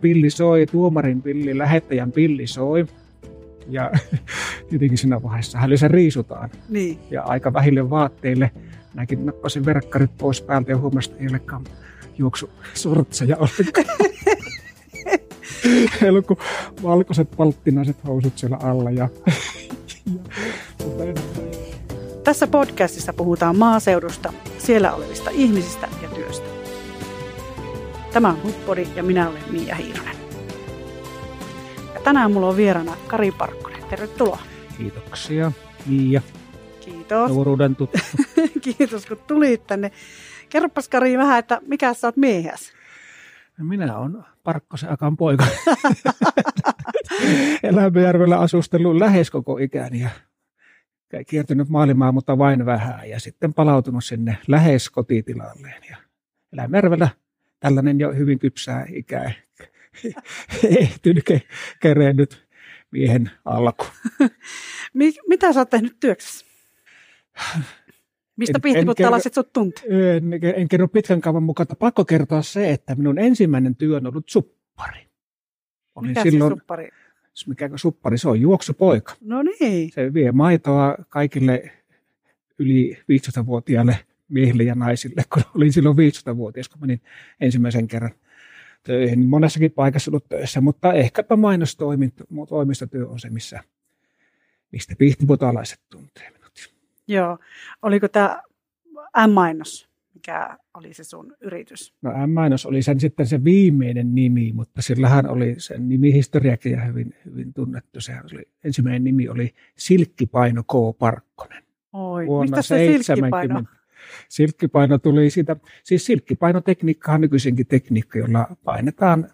Pilli soi, tuomarin pilli, lähettäjän pilli soi. Ja jotenkin siinä vaiheessa hän se riisutaan. Niin. Ja aika vähille vaatteille. Näkin nappasin verkkarit pois päältä ja huomasin, että ei olekaan juoksu sortseja ollenkaan. Ei ollut kuin valkoiset palttinaiset housut siellä alla. Ja, ja, Tässä podcastissa puhutaan maaseudusta, siellä olevista ihmisistä ja. Tämä on Huppodi ja minä olen Miia Hiironen. Ja tänään mulla on vieraana Kari Parkkonen. Tervetuloa. Kiitoksia, Miia. Kiitos. Nuoruuden tuttu. Kiitos kun tulit tänne. Kerropas Kari vähän, että mikä sä oot miehäs? Minä olen Parkkosen Akan poika. Elämäjärvellä asustellut lähes koko ikäni ja kiertynyt maailmaa, mutta vain vähän. Ja sitten palautunut sinne lähes kotitilalleen. Ja Elämäjärvellä tällainen jo hyvin kypsää ikää ehtynyt, kerennyt miehen alku. Mitä sä oot tehnyt työksessä? Mistä pihtiputtalaiset sut tunti? En, en kerro pitkän kaavan mukaan, pakko kertoa se, että minun ensimmäinen työ on ollut suppari. Olin Mikä silloin, se suppari? Mikä suppari? Se on juoksupoika. No niin. Se vie maitoa kaikille yli 15-vuotiaille miehille ja naisille, kun olin silloin 15-vuotias, kun menin ensimmäisen kerran töihin. Monessakin paikassa ollut töissä, mutta ehkäpä mainostoimistotyö on se, missä, mistä pihtiputalaiset tuntee minut. Joo. Oliko tämä M-mainos, mikä oli se sun yritys? No M-mainos oli sen sitten se viimeinen nimi, mutta sillähän oli sen nimihistoriakin ja hyvin, hyvin tunnettu. Se oli, ensimmäinen nimi oli Silkkipaino K. Parkkonen. Oi, mistä se 70. silkkipaino? Silkkipaino tuli siitä, siis silkkipainotekniikka on nykyisinkin tekniikka, jolla painetaan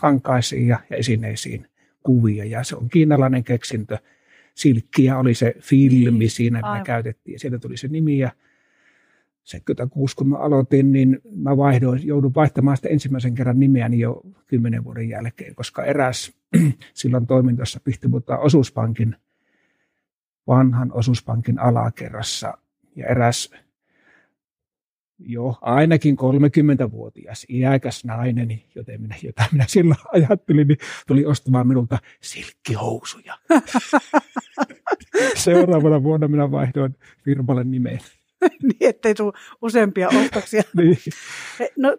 kankaisiin ja, esineisiin kuvia ja se on kiinalainen keksintö. Silkkiä oli se filmi siinä, mitä käytettiin ja sieltä tuli se nimi ja 76 kun mä aloitin, niin mä vaihdoin, joudun vaihtamaan sitä ensimmäisen kerran nimeäni jo kymmenen vuoden jälkeen, koska eräs silloin toimintossa Pihtiputaan osuuspankin, vanhan osuuspankin alakerrassa ja eräs jo ainakin 30-vuotias iäkäs nainen, joten minä, jota minä silloin ajattelin, niin tuli ostamaan minulta silkkihousuja. Seuraavana vuonna minä vaihdoin firmalle nimeen. niin, ettei tule useampia ostoksia. niin. No,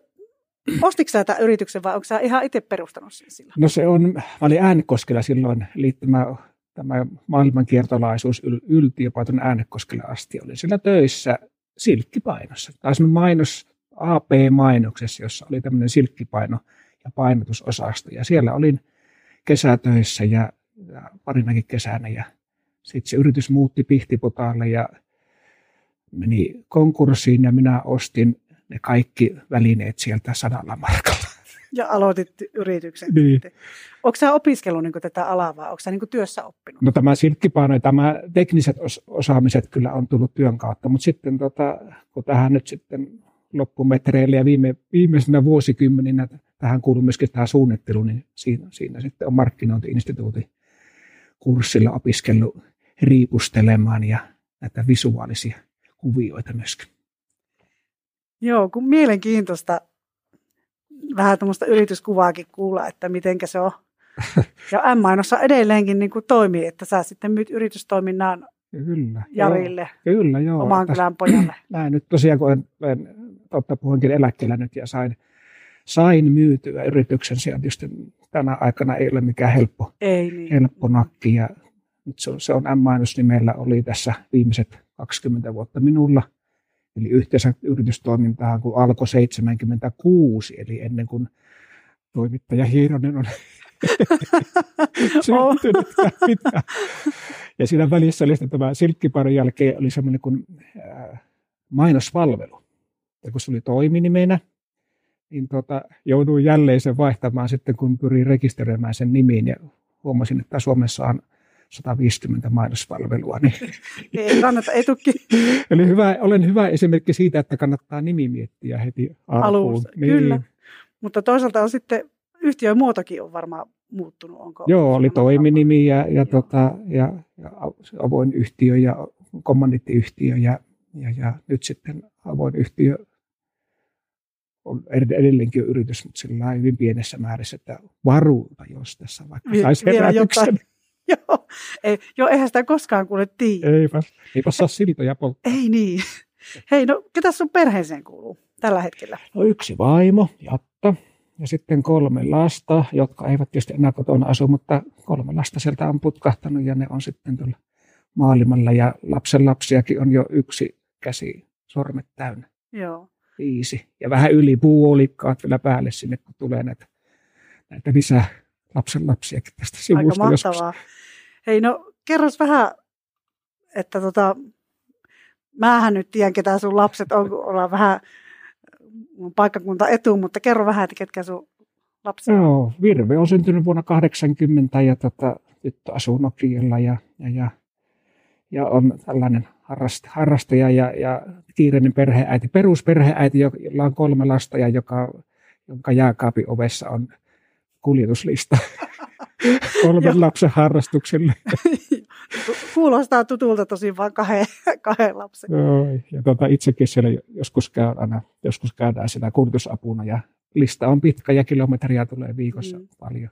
ostitko sä tämän yrityksen vai onko sä ihan itse perustanut sen silloin? No se on, mä olin Äänekoskella silloin liittymä tämä maailmankiertolaisuus ylti jopa tuonne Äänekoskelle asti. Olin siellä töissä silkkipainossa. Taisi mainos AP-mainoksessa, jossa oli tämmöinen silkkipaino ja painotusosasto. Ja siellä olin kesätöissä ja, ja parinakin kesänä. Ja sitten se yritys muutti Pihtiputaalle ja meni konkurssiin ja minä ostin ne kaikki välineet sieltä sadalla markalla. Ja aloitit yrityksen. Niin. Onko sä opiskellut niin tätä alaa vai onko sä niin työssä oppinut? No tämä silkkipaino ja tämä tekniset osaamiset kyllä on tullut työn kautta, mutta sitten tota, kun tähän nyt sitten loppumetreille ja viime, viimeisenä vuosikymmeninä tähän kuuluu myöskin tämä suunnittelu, niin siinä, siinä sitten on markkinointiinstituutin kurssilla opiskellut riipustelemaan ja näitä visuaalisia kuvioita myöskin. Joo, kun mielenkiintoista vähän tämmöistä yrityskuvaakin kuulla, että miten se on. Ja M-mainossa edelleenkin niin kuin toimii, että sä sitten myyt yritystoiminnan Kyllä, Jarille, joo. Kyllä, joo. oman kylän pojalle. Näin nyt tosiaan, kun en, en totta puhunkin eläkkeellä nyt ja sain, sain myytyä yrityksen, se tietysti tänä aikana ei ole mikään helppo, ei niin. helppo nakki. Ja nyt se on, se on M-mainos nimellä oli tässä viimeiset 20 vuotta minulla – Eli yhteensä yritystoimintaa kun alkoi 76, eli ennen kuin toimittaja Hiironen on syntynyt pitkä. Ja siinä välissä oli tämä silkkiparin jälkeen oli semmoinen kuin mainospalvelu. Ja kun se oli toiminimenä, niin tota, jouduin jälleen sen vaihtamaan sitten, kun pyrin rekisteröimään sen nimiin ja huomasin, että Suomessa on 150 mainospalvelua. Niin. Ei kannata etukin. Eli hyvä, olen hyvä esimerkki siitä, että kannattaa nimi miettiä heti alkuun. Niin. Kyllä, mutta toisaalta on sitten yhtiön muotokin on varmaan muuttunut. Onko Joo, oli toiminimi ja, ja, tota, ja, ja avoin yhtiö ja kommandittiyhtiö ja, ja, ja nyt sitten avoin yhtiö on edelleenkin yritys, mutta sillä on hyvin pienessä määrässä, että varuuta, jos tässä vaikka saisi herätyksen. Joo, ei, joo, eihän sitä koskaan kuule tiedä. Eipä, eipä saa siltoja polttaa. Ei niin. Hei, no ketä sun perheeseen kuuluu tällä hetkellä? No yksi vaimo, Jatta, ja sitten kolme lasta, jotka eivät tietysti enää kotona asu, mutta kolme lasta sieltä on putkahtanut ja ne on sitten tuolla maailmalla ja lapsen lapsiakin on jo yksi käsi, sormet täynnä, Joo. viisi. Ja vähän yli puolikkaat vielä päälle sinne, kun tulee näitä, näitä lisää lapsen lapsiakin tästä Aika sivusta joskus. mahtavaa. Hei, no kerros vähän, että tota, mähän nyt tiedän, ketä sun lapset on, kun ollaan vähän mun paikkakunta etu, mutta kerro vähän, että ketkä sun lapsia on. Joo, Virve on syntynyt vuonna 80 ja tota, tyttö asuu Nokialla ja, ja, ja, ja on tällainen harrast, harrastaja ja, ja kiireinen perheäiti, perusperheäiti, jo- jolla on kolme lasta ja joka, jonka jääkaapin ovessa on kuljetuslista kolmen lapsen harrastuksille. Kuulostaa tutulta tosi vaan kahden, kahden lapsen. Joo, ja tota, itsekin siellä joskus, käyn aina, joskus käydään siellä kuljetusapuna ja lista on pitkä ja kilometriä tulee viikossa Mm. paljon.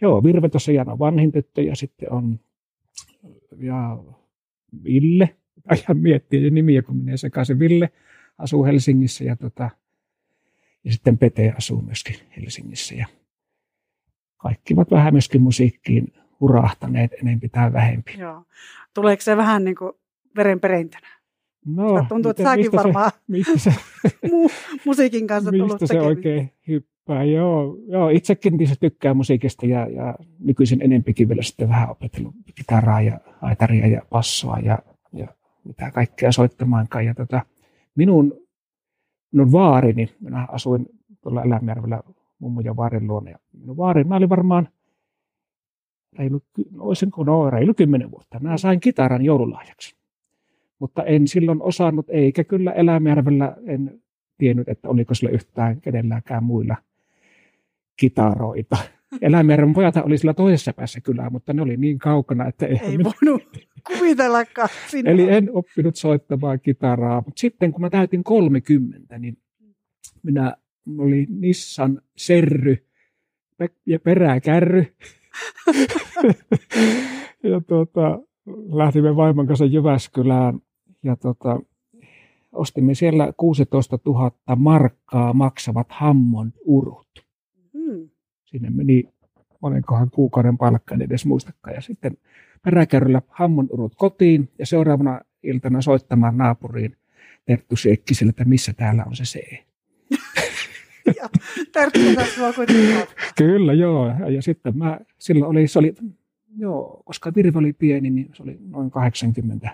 Joo, Virve tosiaan on vanhin tyttö ja sitten on ja Ville, ajan miettiä nimiä, kun menee sekaisin. Ville asuu Helsingissä ja, tota, ja sitten Pete asuu myöskin Helsingissä. Ja kaikki ovat vähän myöskin musiikkiin hurahtaneet enempi tai vähempi. Joo. Tuleeko se vähän niin kuin verenperintönä? No, Tuntuu, että säkin mistä varmaan Se, mistä se, mu- musiikin kanssa tullut Mistä se tekemisiin. oikein hyppää? Joo, joo itsekin tietysti tykkää musiikista ja, ja nykyisin enempikin vielä sitten vähän opetellut kitaraa ja aitaria ja passoa ja, ja mitä kaikkea soittamaankaan. Ja tota, minun, minun vaarini, minä asuin tuolla Elämijärvellä mummun ja vaarin luona. Ja minun vaari, mä olin varmaan reilu, no, olisinko, no, reilu kymmenen vuotta. Mä sain kitaran joululahjaksi. Mutta en silloin osannut, eikä kyllä Elämijärvellä en tiennyt, että oliko sillä yhtään kenelläkään muilla kitaroita. Elämeren pojat oli sillä toisessa päässä kylää, mutta ne oli niin kaukana, että ei, Ei voinut kuvitellakaan sinne. Eli en oppinut soittamaan kitaraa, mutta sitten kun mä täytin 30, niin minä oli Nissan Serry ja peräkärry. ja tuota, lähtimme vaimon kanssa Jyväskylään ja tuota, ostimme siellä 16 000 markkaa maksavat Hammond urut. Hmm. Sinne meni monenkohan kuukauden palkka, en edes muistakaan. Ja sitten peräkärryllä Hammon urut kotiin ja seuraavana iltana soittamaan naapuriin Terttu Siekkiselle, että missä täällä on se C. Ja kuitenkin. Kyllä, joo. Ja, sitten mä, silloin oli, se oli, joo, koska Virve oli pieni, niin se oli noin 80.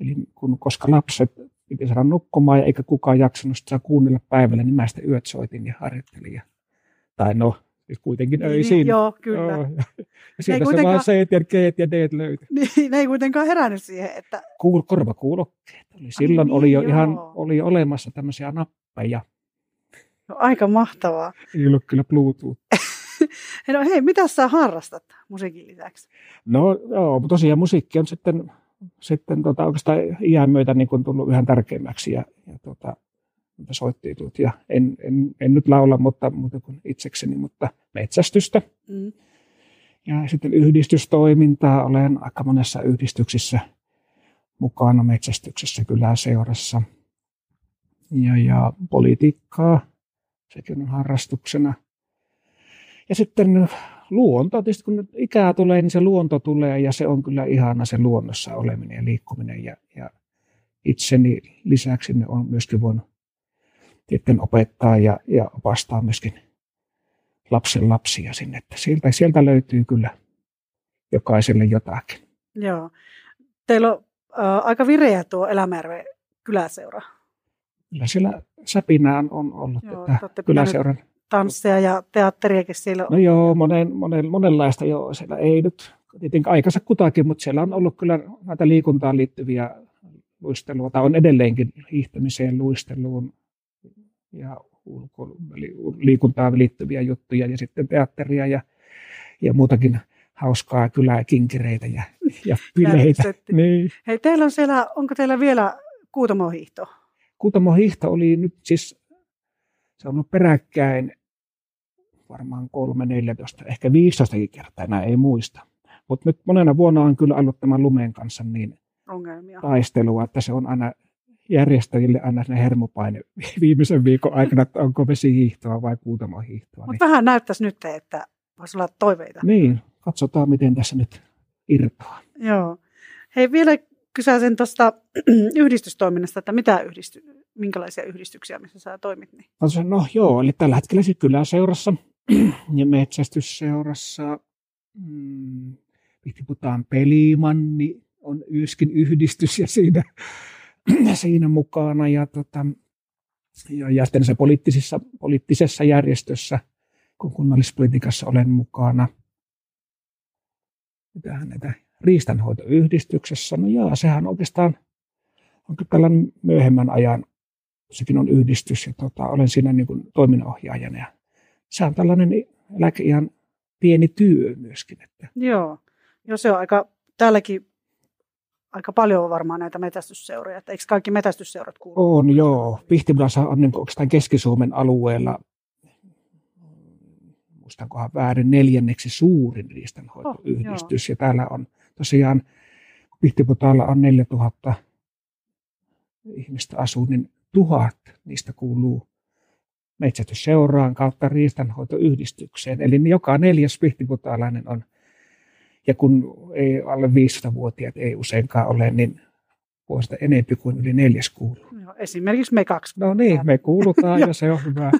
Eli kun, koska lapset piti saada nukkumaan ja eikä kukaan jaksanut sitä kuunnella päivällä, niin mä sitten yöt soitin ja harjoittelin. Ja, tai no, siis kuitenkin öisin. Niin, joo, kyllä. Joo, ja, sieltä se vaan C ja G ja D löytyi. Niin, ne ei kuitenkaan herännyt siihen, että Kuul, korvakuulokkeet. Oli, silloin niin, oli jo joo. ihan oli olemassa tämmöisiä nappeja. No, aika mahtavaa. Ei ollut kyllä Bluetooth. No hei, mitä sä harrastat musiikin lisäksi? No joo, mutta tosiaan musiikki on sitten, sitten tota, oikeastaan iän myötä niin kuin tullut yhä tärkeämmäksi ja, ja tota, soittiitut. Ja en, en, en, nyt laula, mutta muuta kuin itsekseni, mutta metsästystä. Mm. Ja sitten yhdistystoimintaa. Olen aika monessa yhdistyksissä mukana metsästyksessä kyläseurassa. Ja, ja politiikkaa, sekin on harrastuksena. Ja sitten luonto, tietysti kun ikää tulee, niin se luonto tulee ja se on kyllä ihana se luonnossa oleminen ja liikkuminen. Ja, ja itseni lisäksi ne on myöskin voinut sitten opettaa ja, ja opastaa myöskin lapsen lapsia sinne. Että sieltä, sieltä löytyy kyllä jokaiselle jotakin. Joo. Teillä on äh, aika vireä tuo Elämärve kyläseura. Kyllä siellä säpinää on- ollut Joo, tätä kyläseuran. Tansseja ja teatteriakin siellä on. No joo, monen, monen, monenlaista joo. Siellä ei nyt tietenkin aikansa kutakin, mutta siellä on ollut kyllä näitä liikuntaan liittyviä luistelua, tai on edelleenkin hiihtämiseen, luisteluun ja ulko, eli liikuntaan liittyviä juttuja ja sitten teatteria ja, ja muutakin hauskaa kylää, kinkereitä ja, ja bileitä. Niin. Hei, teillä on siellä, onko teillä vielä kuutamohiihto? Kuutamo hiihto oli nyt siis se on ollut peräkkäin varmaan 3, 14, ehkä 15 kertaa, enää ei muista. Mutta nyt monena vuonna on kyllä ollut tämän lumen kanssa niin Ongelmia. taistelua, että se on aina järjestäjille aina ne hermopaine viimeisen viikon aikana, että onko vesihiihtoa vai kuutamohiihtoa. Mutta vähän näyttäisi nyt, että voisi olla toiveita. Niin, katsotaan miten tässä nyt irtoaa. Joo. Hei, vielä kysäisen tuosta yhdistystoiminnasta, että mitä yhdisty, minkälaisia yhdistyksiä, missä sä toimit? Niin? No joo, eli tällä hetkellä sitten kyläseurassa ja metsästysseurassa, mm, puhutaan Pelimanni on Yyskin yhdistys ja siinä, siinä mukana ja, tota, ja, ja sitten se poliittisessa, poliittisessa järjestössä, kun kunnallispolitiikassa olen mukana. Mitähän näitä riistanhoitoyhdistyksessä, no joo, sehän oikeastaan on tällainen myöhemmän ajan, sekin on yhdistys ja tota, olen siinä niin kuin toiminnanohjaajana ja se on tällainen eläkeiän pieni työ myöskin. Että. Joo, joo se on aika, täälläkin aika paljon on varmaan näitä metästysseuroja, että eikö kaikki metästysseurat kuulu? On joo, Pihtipilassa on niin oikeastaan Keski-Suomen alueella muistankohan väärin, neljänneksi suurin riistanhoitoyhdistys. Oh, ja täällä on tosiaan, Pihtiputaalla on 4000 ihmistä asuu, niin tuhat niistä kuuluu metsästysseuraan kautta riistanhoitoyhdistykseen. Eli joka neljäs pihtiputaalainen on, ja kun ei alle 500-vuotiaat ei useinkaan ole, niin vuosista enempi kuin yli neljäs kuuluu. No, esimerkiksi me kaksi. No niin, me kuulutaan ja se on hyvä,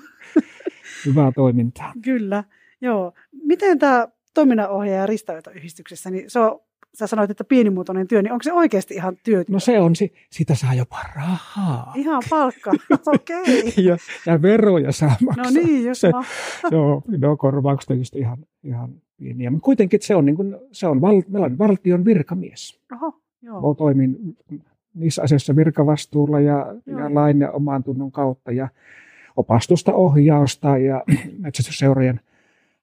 hyvää toimintaa. Kyllä, joo. Miten tämä toiminnanohjaaja riistanhoitoyhdistyksessä, niin se on sä sanoit, että pienimuotoinen työ, niin onko se oikeasti ihan työ? No se on, sitä saa jopa rahaa. Ihan palkka, okei. Okay. ja, ja veroja saa maksaa. No niin, jos se, Joo, no korvaukset tietysti ihan, ihan pieniä, mutta kuitenkin se on, niin kuin, se on val, valtion virkamies. Oho, joo. Mä toimin niissä asioissa virkavastuulla ja, ja lain ja oman tunnon kautta ja opastusta, ohjausta ja metsästysseurojen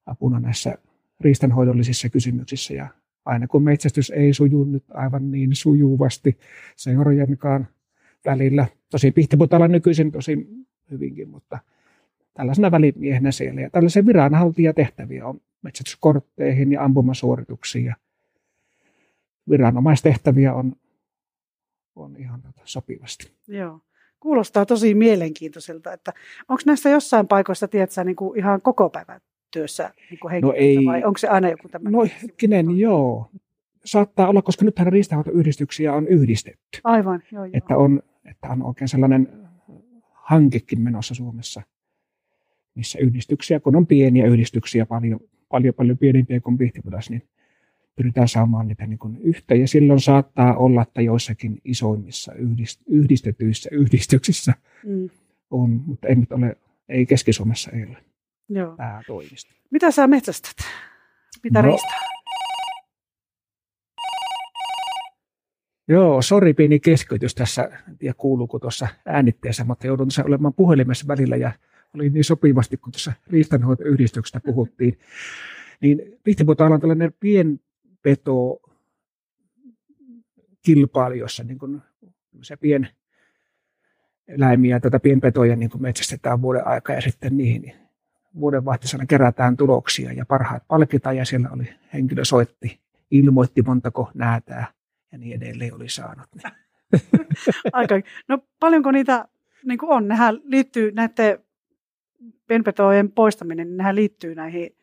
apuna näissä riistanhoidollisissa kysymyksissä ja aina kun metsästys ei suju nyt aivan niin sujuvasti seurojenkaan välillä. Tosi Pihtiputalla nykyisin tosi hyvinkin, mutta tällaisena välimiehenä siellä. Ja tällaisia viranhaltijatehtäviä on metsästyskortteihin ja ampumasuorituksiin. Ja viranomaistehtäviä on, on ihan tota sopivasti. Joo. Kuulostaa tosi mielenkiintoiselta, että onko näissä jossain paikoissa, tiedätkö, niin kuin ihan koko päivän työssä niin no ei, vai onko se aina joku tämmöinen? No hetkinen, joo. Saattaa olla, koska nythän riistanhoitoyhdistyksiä on yhdistetty. Aivan, joo, joo. Että on, että on oikein sellainen hankekin menossa Suomessa, missä yhdistyksiä, kun on pieniä yhdistyksiä, paljon, paljon, paljon pienempiä kuin Pihtipudas, niin pyritään saamaan niitä niin kuin yhteen. Ja silloin saattaa olla, että joissakin isoimmissa yhdist, yhdistetyissä yhdistyksissä mm. on, mutta ei nyt ole, ei Keski-Suomessa ei ole. Joo. päätoimista. Mitä sä metsästät? Mitä no. riistaa? Joo, sori pieni keskeytys tässä, en tiedä kuuluuko tuossa äänitteessä, mutta joudun tässä olemaan puhelimessa välillä ja oli niin sopivasti, kun tuossa riistanhoitoyhdistyksestä puhuttiin. Niin Pihtiputaalla on tällainen pienpeto kilpailu, jossa niin kuin se pien eläimiä, tätä pienpetoja niin kuin metsästetään vuoden aikaa ja sitten niihin vuodenvaihteessa kerätään tuloksia ja parhaat palkitaan ja siellä oli henkilö soitti, ilmoitti montako näätää ja niin edelleen oli saanut. Aika. No paljonko niitä niin kuin on? Nehän liittyy näiden penpetojen poistaminen, niin nehän liittyy näihin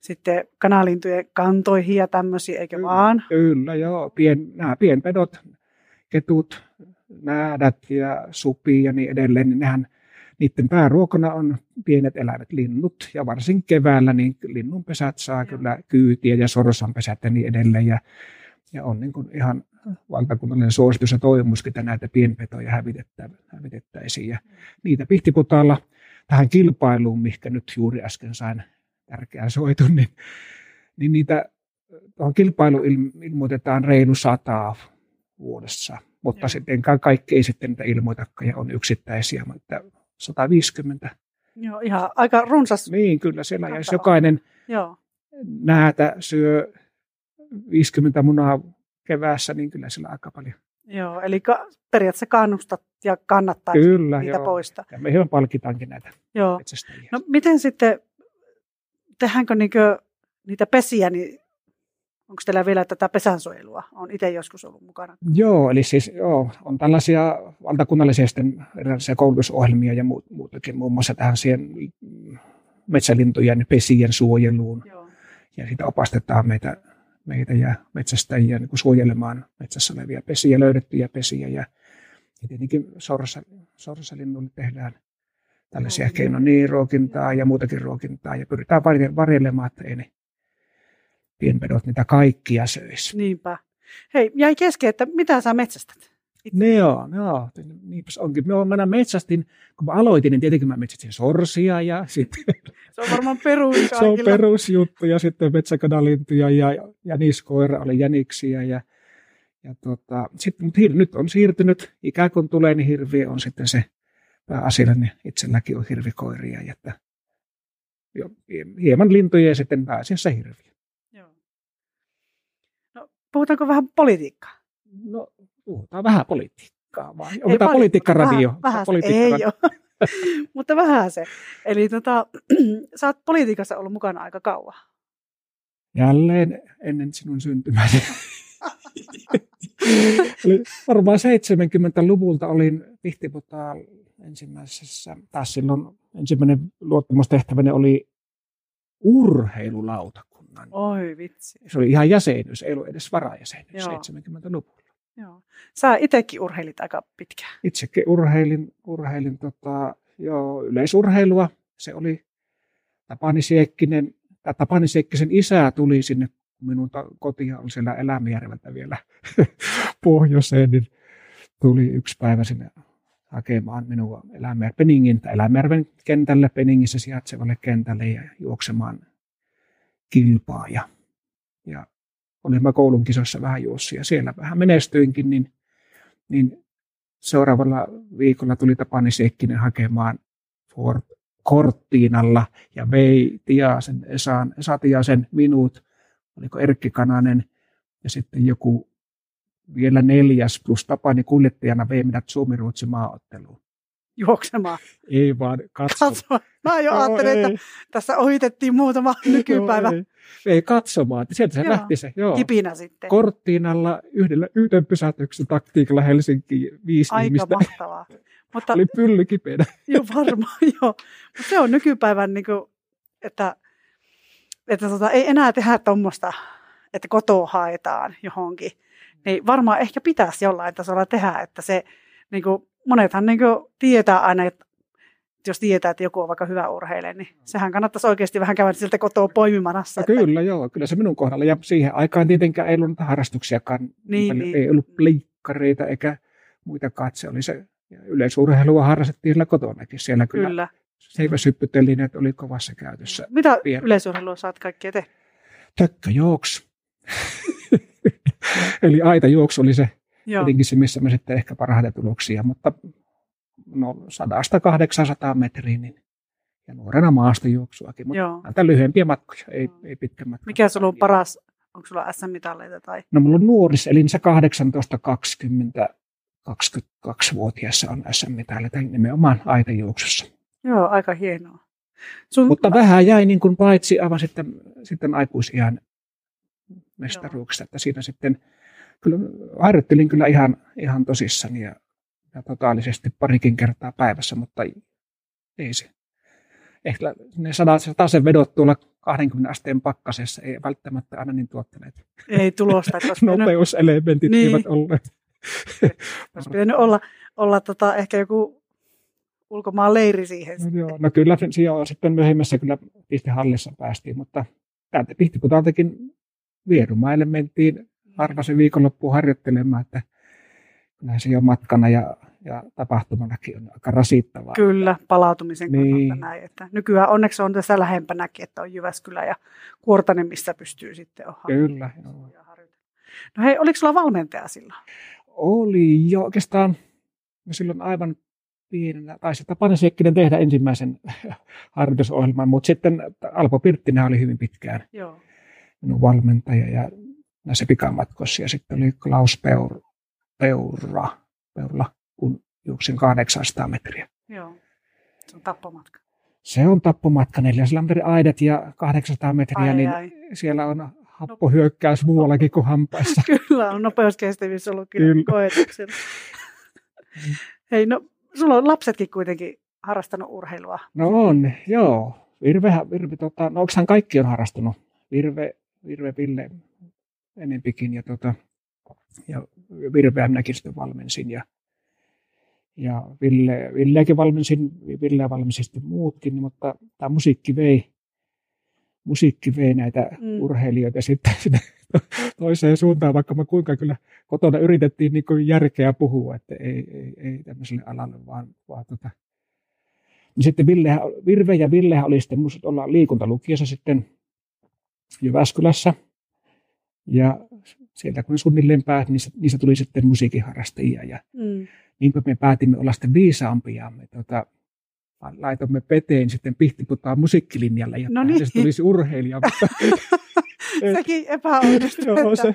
sitten kanalintujen kantoihin ja tämmöisiä, eikö kyllä, vaan? Kyllä, joo. Pien, nämä pienpedot, ketut, näädät ja supi ja niin edelleen, niin nehän – niiden pääruokana on pienet eläimet, linnut, ja varsin keväällä niin linnunpesät saa kyllä kyytiä ja sorsanpesät ja niin edelleen. Ja, ja on niin kuin ihan valtakunnallinen suositus ja toivomuskin, että näitä pienpetoja hävitettä, hävitettäisiin. Ja niitä Pihtiputaalla tähän kilpailuun, mikä nyt juuri äsken sain tärkeän soitun, niin, niin niitä tuohon kilpailuun ilmoitetaan reilu sataa vuodessa. Mutta sitten kaikki ei sitten niitä ilmoitakaan ja on yksittäisiä, mutta 150. Joo, ihan aika runsas. Niin, kyllä siellä. Ja jos jokainen Joo. näätä syö 50 munaa keväässä, niin kyllä sillä aika paljon Joo, eli ka- periaatteessa kannustat ja kannattaa Kyllä, niitä joo. poistaa. Ja me hyvin palkitaankin näitä Joo. No miten sitten, tehdäänkö niinkö niitä pesiä, niin onko teillä vielä tätä pesänsuojelua? Olen itse joskus ollut mukana. Joo, eli siis joo, on tällaisia valtakunnallisia sitten erilaisia koulutusohjelmia ja muut, muutakin, muun muassa tähän siihen metsälintujen pesien suojeluun. Joo. Ja siitä opastetaan meitä, meitä ja metsästäjiä niin kuin suojelemaan metsässä olevia pesiä, löydettyjä pesiä. Ja, ja tietenkin sorsa, sorsalinnuille tehdään tällaisia Joo. keinoja, niin ruokintaa ja muutakin ruokintaa. Ja pyritään varje- varjelemaan, että ei ne pienpedot niitä kaikkia söisi. Niinpä. Hei, jäi kesken, että mitä sä metsästät? Ne on, joo. Niinpäs onkin. Mä, metsästin, kun mä aloitin, niin tietenkin mä metsästin sorsia ja sitten Se on varmaan perus se on perusjuttu ja sitten metsäkanalintuja ja jäniskoira oli jäniksiä ja, ja tota, sitten, mutta hir, nyt on siirtynyt, ikään kuin tulee, niin hirvi on sitten se pääasia, niin itselläkin on hirvikoiria, ja että jo, hieman lintuja ja sitten pääasiassa hirviä. Puhutaanko vähän politiikkaa? No, puhutaan vähän politiikkaa vaan. Onko tämä politiikkaradio? Vähän, vähän se, Politiikkaradio. ei ole. Mutta vähän se. Eli tota, sä oot politiikassa ollut mukana aika kauan. Jälleen ennen sinun syntymäsi. Eli varmaan 70-luvulta olin Pihtiputaan ensimmäisessä, taas silloin ensimmäinen luottamustehtäväni oli urheilulautakunnan. Oi vitsi. Se oli ihan jäsenyys, ei ollut edes varajäsenyys Joo. 70-luvulla. Joo. Sä itsekin urheilit aika pitkään. Itsekin urheilin, urheilin tota, jo yleisurheilua. Se oli Tapani Siekkinen, tai Tapani Siekkisen isä tuli sinne, kun minun kotia oli siellä Elämijärveltä vielä pohjoiseen, niin tuli yksi päivä sinne hakemaan minua Elämijär, Peningin, tai Elämijärven kentälle, Peningissä sijaitsevalle kentälle ja juoksemaan kilpaa. Ja, ja olin mä koulun kisoissa vähän juossut ja siellä vähän menestyinkin, niin, niin seuraavalla viikolla tuli Tapani Siekkinen hakemaan Ford Korttiinalla ja vei Tiasen, Esan, Esa Tiasen minut, oliko Erkki Kananen ja sitten joku vielä neljäs plus Tapani kuljettajana vei minät Suomi-Ruotsi maaotteluun. Juoksemaan. Ei vaan katso. Katso. Mä jo ajattelin, ei. että tässä ohitettiin muutama nykypäivä Joo, ei. ei katsomaan. Sieltä se Joo. lähti se. Joo. kipinä sitten. Korttiinalla yhdellä, yhden pysäytyksen taktiikalla Helsinkiin viisi Aika ihmistä. mahtavaa. Mutta Oli pylly kipeänä. joo, varmaan joo. Mutta se on nykypäivän, niin kuin, että, että tota, ei enää tehdä tuommoista, että kotoa haetaan johonkin. Niin varmaan ehkä pitäisi jollain tasolla tehdä, että se, niin kuin, monethan niin tietää aina, että jos tietää, että joku on vaikka hyvä urheilija, niin sehän kannattaisi oikeasti vähän käydä siltä kotoa poimimanassa. No, kyllä, joo. Kyllä se minun kohdalla. Ja siihen aikaan tietenkään ei ollut harrastuksiakaan. Niin, Paljon- niin. Ei ollut pleikkareita eikä muitakaan. että Se oli se yleisurheilua harrastettiin siellä kotonakin. Siellä kyllä, Kyllä. seiväsyppytelineet että oli kovassa käytössä. Mitä Pieni. yleisurheilua saat kaikkea tehdä? Tökköjuoksu. Eli aitajuoksu oli se Joo. tietenkin se, missä me sitten ehkä parhaita tuloksia, mutta no 100-800 metriä, niin, ja nuorena maastojuoksuakin, mutta Joo. näitä lyhyempiä matkoja, ei, Joo. ei pitkä matka. Mikä sulla on paras? Onko sulla SM-mitalleita tai? No mulla on nuorissa, eli se 18, 20, 22-vuotiaassa on SM-mitalit nimenomaan aitajuoksussa. Joo, aika hienoa. Sun, Mutta vähän jäi niin kuin paitsi aivan sitten, sitten aikuisiän mestaruuksista, että siinä sitten kyllä harjoittelin kyllä ihan, ihan tosissani ja, ja totaalisesti parikin kertaa päivässä, mutta ei, ei se. Ehkä ne sen vedot tuolla 20 asteen pakkasessa ei välttämättä aina niin tuottaneet. ei tulosta, Nopeuselementit Niin. eivät olleet. olisi pitänyt olla, olla tota, ehkä joku ulkomaan leiri siihen. No, joo, no kyllä on sitten myöhemmässä kyllä pistehallissa päästiin, mutta täältä Pihtiputaaltakin Vierumaille mentiin harva se viikonloppu harjoittelemaan, että kyllähän se jo matkana ja, ja tapahtumanakin on aika rasittavaa. Kyllä, palautumisen kannalta Niin. näin. Että nykyään onneksi on tässä lähempänäkin, että on Jyväskylä ja Kuortanen, missä pystyy sitten ohaan. Kyllä, joo. No hei, oliko sulla valmentaja silloin? Oli jo oikeastaan mä silloin aivan pienenä, taisi Tapani Siekkinen tehdä ensimmäisen harjoitusohjelman, mutta sitten Alpo Pirttinen oli hyvin pitkään Joo. minun valmentaja ja näissä pikamatkoissa. Ja sitten oli Klaus Peur, Peura, Peuralla, kun juoksin 800 metriä. Joo, se on tappomatka. Se on tappomatka 400 metrin aidat ja 800 metriä, Ai, niin ai. siellä on happohyökkäys muuallakin kuin hampaissa. Kyllä on nopeuskestävyys ollut kyllä, Kyllä. koetuksella. Hei, no sulla on lapsetkin kuitenkin harrastanut urheilua. No on, joo. Virve, Virve tota, no kaikki on harrastunut? Virve, Virve Ville enempikin ja, tota, ja Virveä minäkin sitten valmensin ja, ja Ville, Villeäkin valmensin, Villeä valmensin sitten muutkin, mutta tämä musiikki vei, musiikki vei näitä Mm. urheilijoita sitten sinne toiseen suuntaan, vaikka me kuinka kyllä kotona yritettiin niin järkeä puhua, että ei, ei, ei tämmöiselle alalle, vaan, vaan tota, niin sitten Villehän, Virve ja Villehän oli sitten musta olla liikuntalukiossa sitten Jyväskylässä. Ja sieltä kun suunnilleen pääsi, niistä, niistä tuli sitten musiikinharrastajia. Ja Mm. niinpä me päätimme olla sitten viisaampia. Me tota, laitomme peteen sitten Pihtiputaan musiikkilinjalle, jotta No niin. niin. tulisi urheilija. Mutta. Sekin epäonnistui. joo, se,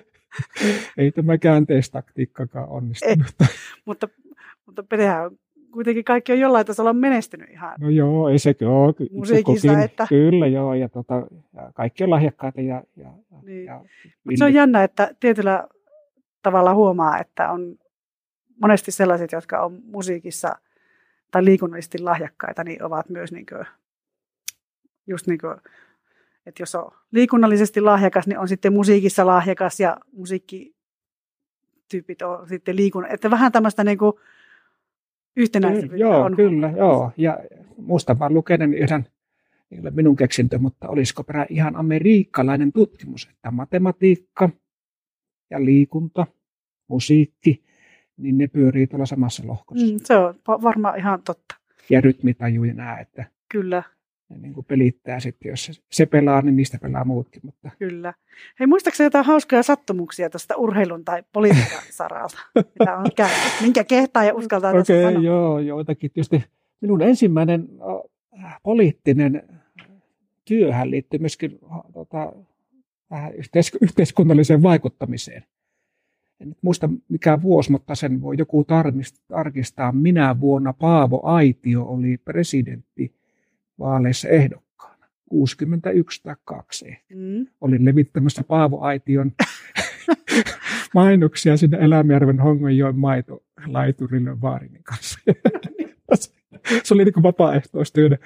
ei tämä käänteistaktiikkakaan onnistunut. mutta, mutta Petehän on kuitenkin kaikki on jollain tasolla menestynyt ihan. No joo, ei sekö ole. Ky- Musiikissa, kukin- että- Kyllä joo, ja, tota, ja kaikki on lahjakkaita. Ja, ja, ja, Niin. ja Mut se on jännä, että tietyllä tavalla huomaa, että on monesti sellaiset, jotka on musiikissa tai liikunnallisesti lahjakkaita, niin ovat myös niin kuin, just niin kuin, että jos on liikunnallisesti lahjakas, niin on sitten musiikissa lahjakas ja musiikkityypit on sitten liikunnan. Että vähän tämmöistä niin kuin yhtenäisyyttä Kyllä, joo, on. kyllä, joo. Ja muistan vaan lukeinen yhden, ei ole minun keksintö, mutta olisiko perä ihan amerikkalainen tutkimus, että matematiikka ja liikunta, musiikki, niin ne pyörii tuolla samassa lohkossa. Mm. Se on va- varmaan ihan totta. Ja rytmitaju ja nämä, että Kyllä, ne niin kuin pelittää sitten, jos se, pelaa, niin niistä pelaa muutkin. Mutta Kyllä. Hei, muistaakseni jotain hauskoja sattumuksia tuosta urheilun tai politiikan saralta, mitä on käynyt? Minkä kehtaa ja uskaltaa tässä Okei, sanoa? joo, joitakin. Tietysti minun ensimmäinen poliittinen työhän liittyy myöskin tota, vähän yhteis- yhteiskunnalliseen vaikuttamiseen. En nyt muista mikä vuosi, mutta sen voi joku tarkistaa. Minä vuonna Paavo Aitio oli presidentti vaaleissa ehdokkaana. 61 tai 2 ehkä Mm. olin levittämässä Paavo Aition mainoksia sinne Elämjärven Hongonjoen maitolaiturille Vaarinin kanssa. Se oli niin vapaaehtoistyön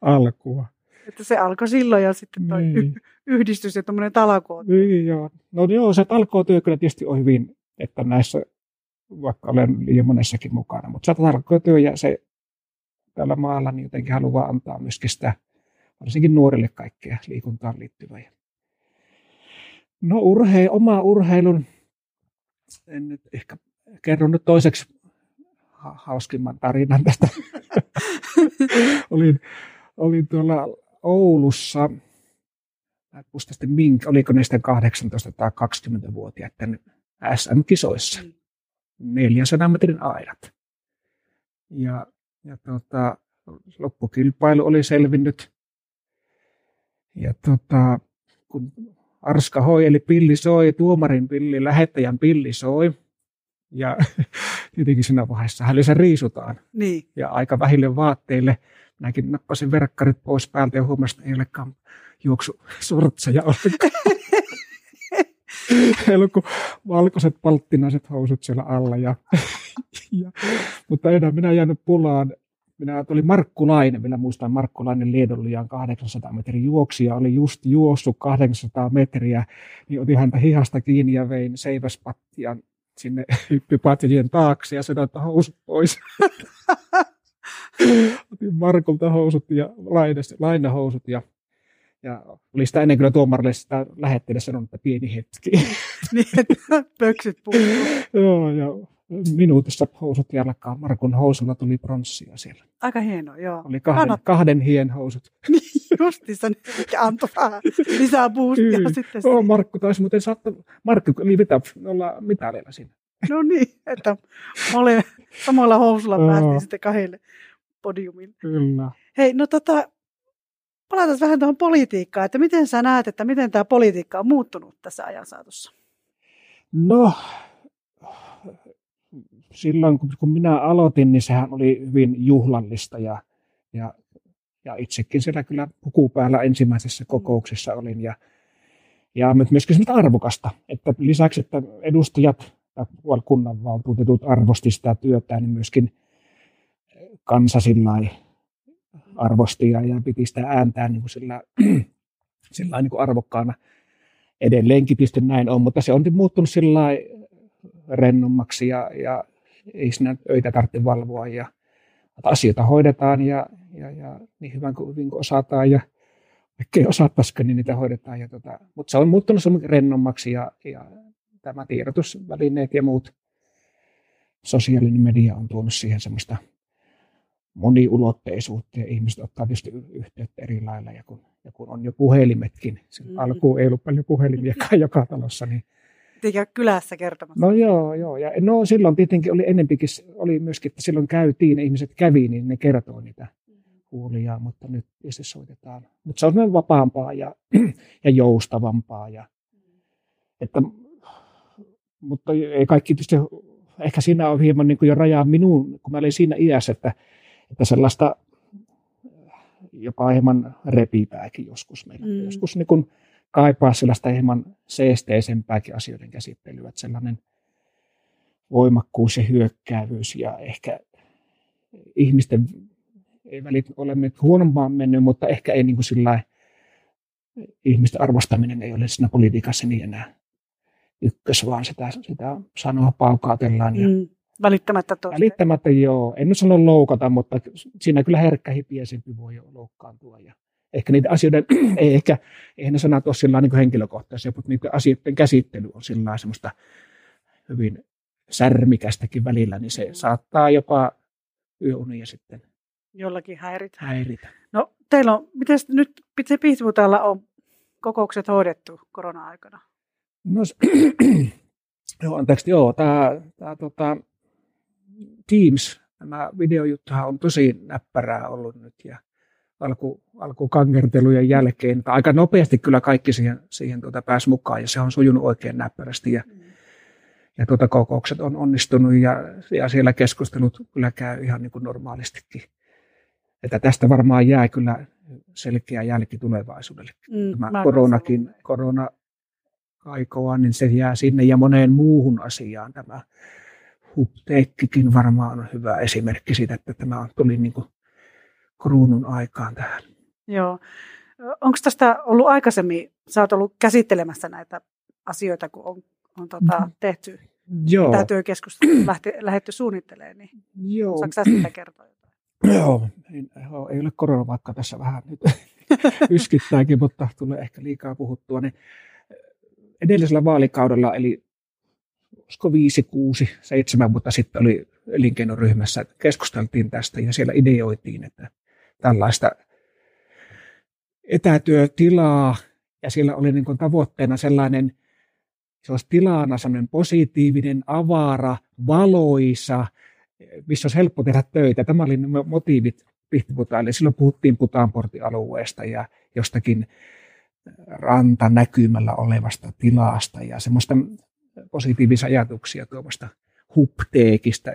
alkua. Että se alkoi silloin ja sitten toi Niin, yhdistys ja tuommoinen talkoo. niin joo. No joo, se talkootyö kyllä tietysti on hyvin, että näissä, vaikka olen liian monessakin mukana, mutta se talkootyö ja se tällä maalla niin jotenkin haluaa antaa myöskin sitä, varsinkin nuorille kaikkea liikuntaan liittyvää. No urhei, oma urheilun, en nyt ehkä kerron nyt toiseksi ha- hauskimman tarinan tästä. olin, olin tuolla Oulussa, mä muista sitten minkä, oliko ne sitten 18 tai 20-vuotiaiden SM-kisoissa. Mm. 400 metrin aidat. Ja, ja tota, loppukilpailu oli selvinnyt. Ja tota, kun Arska hoi, eli pilli soi, tuomarin pilli, lähettäjän pilli soi. Ja tietenkin siinä vaiheessa hälyssä riisutaan. Niin. Ja aika vähille vaatteille. Minäkin nappasin verkkarit pois päältä ja huomasin, että ei olekaan juoksu sortseja ollenkaan. Ei ollut kuin valkoiset palttinaiset housut siellä alla. Ja, ja, mutta enää minä jäänyt pulaan. Minä tuli Markkulainen, vielä muistan Markkulainen Liedon liian 800 metrin juoksija, oli just juossut 800 metriä, niin otin häntä hihasta kiinni ja vein seiväspattian sinne hyppypatjien taakse ja sanoin, että housut pois. Otin Markulta housut ja lainahousut ja, ja oli sitä ennen kyllä tuomarille sitä lähetteelle sanonut, että pieni hetki. niin, että pöksyt. Joo, ja minuutissa housut jalkaan. Markun housulla tuli pronssia siellä. Aika hienoa, joo. Oli kahden, Kannat- kahden hien housut. Niin, justiinsa mikä antoi vähän lisää boostia Kyllä. sitten. Joo, Markku taisi muuten saattaa, Markku oli mitä, olla mitalilla siinä. No niin, että mole, samalla housulla päästiin sitten kahdelle podiumille. Kyllä. Hei, no tota, palataan vähän tuohon politiikkaan, että miten sä näet, että miten tämä politiikka on muuttunut tässä ajan saatossa? No, silloin kun minä aloitin, niin sehän oli hyvin juhlallista ja, ja, ja itsekin siellä kyllä pukupäällä ensimmäisessä kokouksessa olin ja, ja myöskin arvokasta, että lisäksi, että edustajat ja kunnanvaltuutetut arvosti sitä työtä, niin myöskin kansa sillä arvosti ja, ja piti sitä ääntää niin kuin sillä, sillä niin kuin arvokkaana. Edelleenkin tietysti näin on, mutta se on muuttunut sillä rennommaksi ja, ja ei siinä öitä tarvitse valvoa ja asioita hoidetaan ja, ja, ja niin hyvän kuin, hyvin kuin osataan ja vaikka ei osattaisikaan, niin niitä hoidetaan. Ja tota, mutta se on muuttunut rennommaksi ja, ja tämä tiedotusvälineet ja muut sosiaalinen media on tuonut siihen semmoista moniulotteisuutta ja ihmiset ottaa tietysti yhteyttä eri lailla. Ja kun, ja kun on jo puhelimetkin, mm. alkuun ei ollut paljon puhelimiakaan joka talossa, niin Eikä kylässä kertomassa. No joo, joo. Ja no silloin tietenkin oli enempikin, oli myöskin, että silloin käytiin, ihmiset kävi, niin ne kertoo niitä huulia, mutta nyt tietysti soitetaan. Mutta se on vapaampaa ja, ja joustavampaa. Ja, että, mutta ei kaikki tietysti, ehkä siinä on hieman niin kuin jo rajaa minuun, kun mä olin siinä iässä, että, että sellaista jopa hieman repipääkin joskus meillä. Mm. Joskus niin kuin kaipaa sellaista hieman seesteisempääkin asioiden käsittelyä, että sellainen voimakkuus ja hyökkäävyys ja ehkä ihmisten ei välit ole nyt huonompaan mennyt, mutta ehkä ei niin kuin sillä ihmisten arvostaminen ei ole siinä politiikassa niin enää ykkös, vaan sitä, sitä sanoa paukaatellaan. Ja mm, välittämättä tosta. Välittämättä joo. En nyt sano loukata, mutta siinä kyllä herkkä hipiesempi voi loukkaantua. Ja ehkä niitä asioiden, ei ehkä, eihän ne sanat ole sillä niin henkilökohtaisia, mutta niiden asioiden käsittely on sillä semmoista hyvin särmikästäkin välillä, niin se mm. saattaa jopa yöunia sitten jollakin häiritä. häiritä. No teillä on, miten nyt se Pihtipuutaalla on kokoukset hoidettu korona-aikana? No, joo, anteeksi, joo, tämä, tämä tota, Teams, tämä videojuttuhan on tosi näppärää ollut nyt ja alku, alkukangertelujen jälkeen, aika nopeasti kyllä kaikki siihen, siihen tuota pääsi mukaan ja se on sujunut oikein näppärästi ja, mm. ja tuota, kokoukset on onnistunut ja, ja siellä keskustelut kyllä käy ihan niin kuin normaalistikin. Että tästä varmaan jää kyllä selkeä jälki tulevaisuudelle. Mm, Tämä koronakin, korona aikoa, niin se jää sinne ja moneen muuhun asiaan. Tämä hupteekkikin varmaan on hyvä esimerkki siitä, että tämä tuli niin kuin kruunun aikaan tähän. Joo. Onko tästä ollut aikaisemmin, sä oot ollut käsittelemässä näitä asioita, kun on, on tota, mm. tehty Joo. tämä työkeskustelu lähdetty suunnittelemaan, niin Joo. saako sä sitä kertoa jotain? Joo, ei, ei ole korona, vaikka tässä vähän nyt yskittääkin, mutta tulee ehkä liikaa puhuttua. Niin edellisellä vaalikaudella, eli olisiko 5, 6, 7 vuotta sitten oli elinkeinoryhmässä, keskusteltiin tästä ja siellä ideoitiin, että tällaista etätyötilaa ja siellä oli niin kuin tavoitteena sellainen, se olisi tilana sellainen positiivinen, avara, valoisa, missä olisi helppo tehdä töitä. Tämä oli motiivit Pihtiputaille. Silloin puhuttiin Putaanportialueesta ja jostakin rantanäkymällä olevasta tilasta ja semmoista positiivisia ajatuksia tuomasta hupteekista,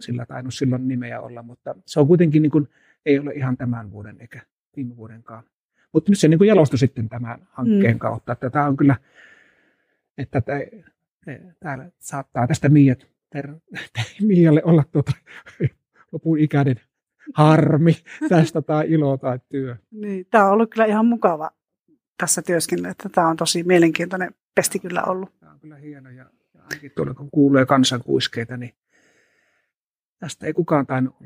sillä tainnut silloin nimeä olla, mutta se on kuitenkin niin kuin, ei ole ihan tämän vuoden eikä viime vuodenkaan. Mutta nyt se niin kuin jalostui sitten tämän hankkeen mm. kautta, että tämä on kyllä, että täällä saattaa tästä Miiat, ter, Miialle olla tuota, lopun ikäinen harmi tästä tai ilo tai työ. Niin, tämä on ollut kyllä ihan mukava tässä työskennellä, että tämä on tosi mielenkiintoinen pesti kyllä ollut. Kyllä hieno ja, ja ainakin tuolla kun kuulee kansankuiskeita, niin tästä ei kukaan tainnut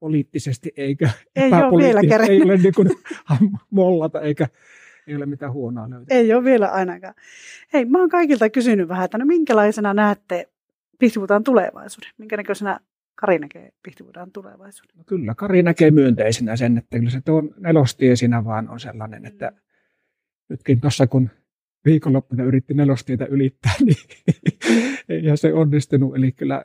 poliittisesti eikä ei epäpoliittisesti, ei ole niin kuin mollata eikä ei ole mitään huonoa löytää. Ei ole vielä ainakaan. Hei, mä oon kaikilta kysynyt vähän, että no minkälaisena näette Pihtiputaan tulevaisuuden? Minkä näköisenä Kari näkee Pihtiputaan tulevaisuuden? No kyllä, Kari näkee myönteisenä sen, että kyllä se tuo nelostie siinä vaan on sellainen, että mm. nytkin tuossa kun viikonloppuna yritti nelostietä ylittää, niin ei se onnistunut. Eli kyllä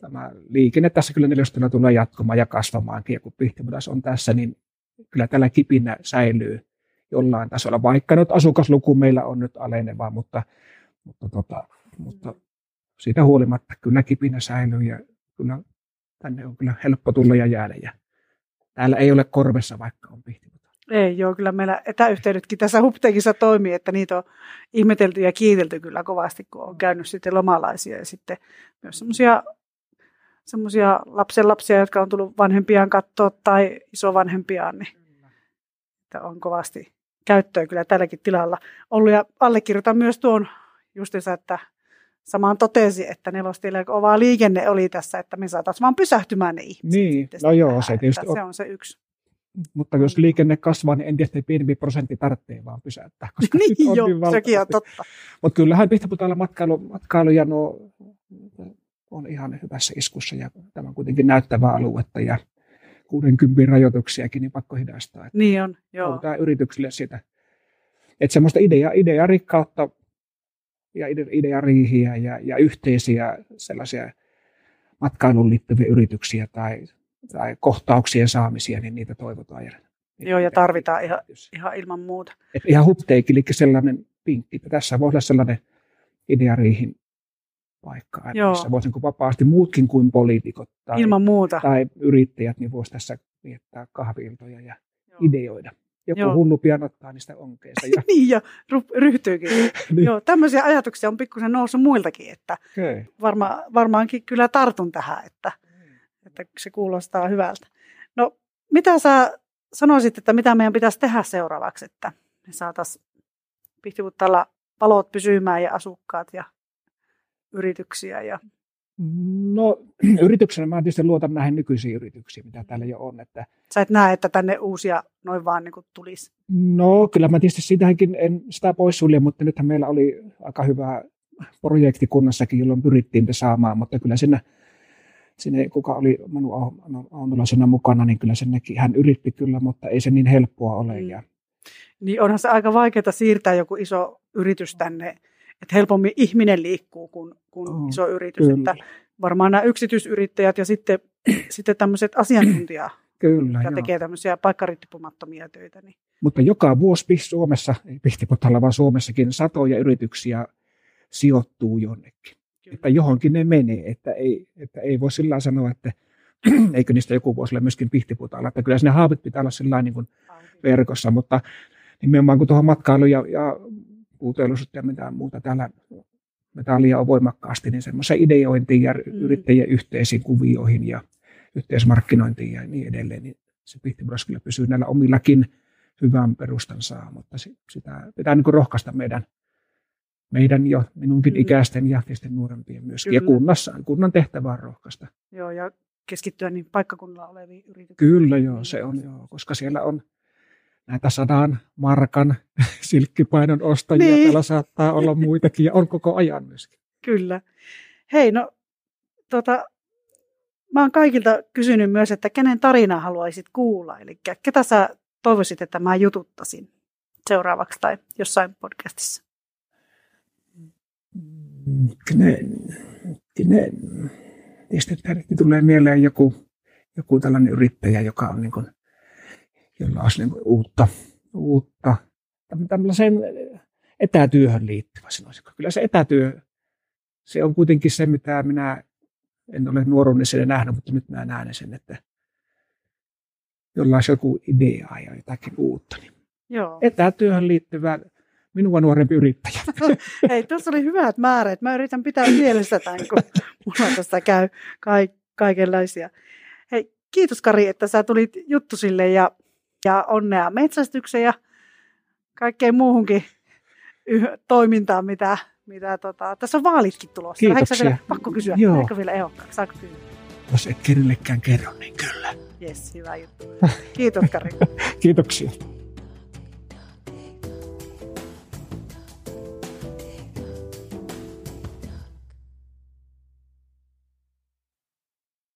tämä liikenne tässä kyllä nelostena tulee jatkumaan ja kasvamaankin. Ja kun Pihtipudas on tässä, niin kyllä tällä kipinä säilyy jollain tasolla. Vaikka nyt asukasluku meillä on nyt aleneva, mutta, mutta, tota, mutta siitä huolimatta kyllä kipinä säilyy ja kyllä tänne on kyllä helppo tulla ja jäädä. Ja täällä ei ole korvessa, vaikka on pihtiputa. Ei, joo, kyllä meillä etäyhteydetkin tässä Huptekissa toimii, että niitä on ihmetelty ja kiitelty kyllä kovasti, kun on käynyt sitten lomalaisia ja sitten myös semmoisia semmoisia lapsenlapsia, jotka on tullut vanhempiaan katsoa tai isovanhempiaan, niin että on kovasti käyttöä kyllä tälläkin tilalla ollut. Ja allekirjoitan myös tuon justiinsa, että samaan totesi, että nelostille kovaa liikenne oli tässä, että me saataisiin vaan pysähtymään ne ihmiset. Niin, no joo, se tietysti on. Se on se yksi. Mutta jos liikenne kasvaa, niin en tiedä, että pienempi prosentti tarvitsee vaan pysäyttää. Koska niin on joo, niin sekin on totta. Mutta kyllähän Pihtiputaalla matkailu, matkailu ja nuo on ihan hyvässä iskussa ja tämä on kuitenkin näyttävää aluetta ja 60 rajoituksiakin, niin pakko hidastaa. Niin on, joo. Tämä yrityksille sitä. Että semmoista idea, idea rikkautta ja idea riihiä ja, ja yhteisiä sellaisia matkailuun liittyviä yrityksiä tai, tai kohtauksien saamisia, niin niitä toivotaan. Ja, Joo, ja tarvitaan ihan, ihan ilman muuta. Et ihan hupteikillekin sellainen pinkki. Tässä voi olla sellainen ideariihin paikkaa, Joo. missä voisi niin vapaasti muutkin kuin poliitikot tai, Ilman muuta. tai yrittäjät, niin voisi tässä viettää kahviltoja ja Joo. ideoida. Joku Joo. hullu pian ottaa niistä onkeensa. Ja... niin, ja ryhtyykin. niin. Joo, tämmöisiä ajatuksia on pikkusen noussut muiltakin, että okay. varma, varmaankin kyllä tartun tähän, että, että se kuulostaa hyvältä. No, mitä sä sanoisit, että mitä meidän pitäisi tehdä seuraavaksi, että me saataisiin Pihtiputtalla palot pysymään ja asukkaat ja yrityksiä? Ja... No yrityksenä mä tietysti luotan näihin nykyisiin yrityksiin, mitä täällä jo on. Että... Sä et näe, että tänne uusia noin vaan niin kuin tulisi? No kyllä mä tietysti sitäkin en sitä poissulje, mutta nythän meillä oli aika hyvä projekti kunnassakin, jolloin pyrittiin saamaan, mutta kyllä siinä, sinne, kuka oli Manu Aunola siinä mukana, niin kyllä sen näki, hän yritti kyllä, mutta ei se niin helppoa ole. Mm. Ja... Niin onhan se aika vaikeaa siirtää joku iso yritys tänne että helpommin ihminen liikkuu kuin, kuin oh, iso yritys. Kyllä. Että varmaan nämä yksityisyrittäjät ja sitten, sitten tämmöiset asiantuntijat, Kyllä, jotka tekee tämmöisiä paikkarittipumattomia töitä. Niin. Mutta joka vuosi Suomessa, ei vaan Suomessakin, satoja yrityksiä sijoittuu jonnekin. Kyllä. Että johonkin ne menee, että ei, että ei voi sillä sanoa, että eikö niistä joku voisi olla myöskin Pihtiputalla. Että kyllä sinne haavit pitää olla sillä niin kuin verkossa, mutta nimenomaan kun tuohon matkailuun ja, ja puuteollisuutta ja mitään muuta täällä metallia on voimakkaasti, niin semmoisen ideointiin ja mm. yrittäjien yhteisiin kuvioihin ja yhteismarkkinointiin ja niin edelleen, niin se Pihtipudas kyllä pysyy näillä omillakin hyvän perustan saa, mutta sitä pitää niin rohkaista meidän, meidän jo minunkin mm. ikäisten ja tietysti nuorempien myöskin. Kyllä. Ja kunnassa, kunnan tehtävä on rohkaista. Joo, ja keskittyä niin paikkakunnalla oleviin yrityksiin. Kyllä, joo, se on, joo, koska siellä on näitä sadan markan silkkipainon ostajia. Niin. Täällä saattaa olla muitakin ja on koko ajan myöskin. Kyllä. Hei, no tota, mä oon kaikilta kysynyt myös, että kenen tarinaa haluaisit kuulla. Eli ketä sä toivoisit, että mä jututtasin seuraavaksi tai jossain podcastissa? Kenen, kenen. Tietysti tulee mieleen joku, joku tällainen yrittäjä, joka on niin kuin jolla olisi niin uutta, uutta tämmöiseen etätyöhön liittyvä, sanoisinko. Kyllä se etätyö, se on kuitenkin se, mitä minä en ole nuoruudessani nähnyt, mutta nyt mä näen sen, että jolla olisi joku idea ja jotakin uutta. Niin Joo. Etätyöhön liittyvä minua nuorempi yrittäjä. Hei, tuossa oli hyvät määrät. Mä yritän pitää mielessä tämän, kun mulla tästä käy kaikenlaisia. Hei, kiitos Kari, että sä tulit juttusille ja ja onnea metsästykseen ja kaikkeen muuhunkin toimintaan, mitä, mitä tota, tässä on vaalitkin tulossa. Kiitoksia. Vielä, pakko kysyä, Joo. eikö vielä ehokkaaksi? Saako kysyä? Jos et kenellekään kerro, niin kyllä. Jes, hyvä juttu. Kiitos Kari. Kiitoksia.